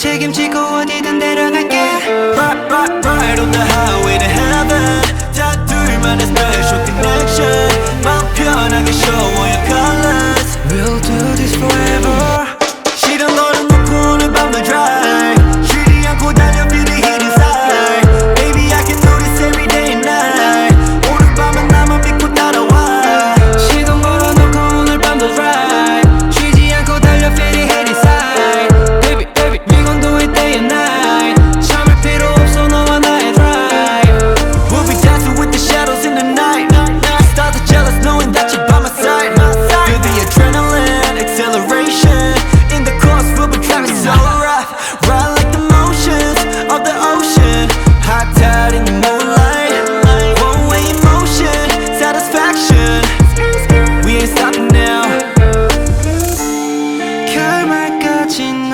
책임지고 어디든 데려갈게. 지친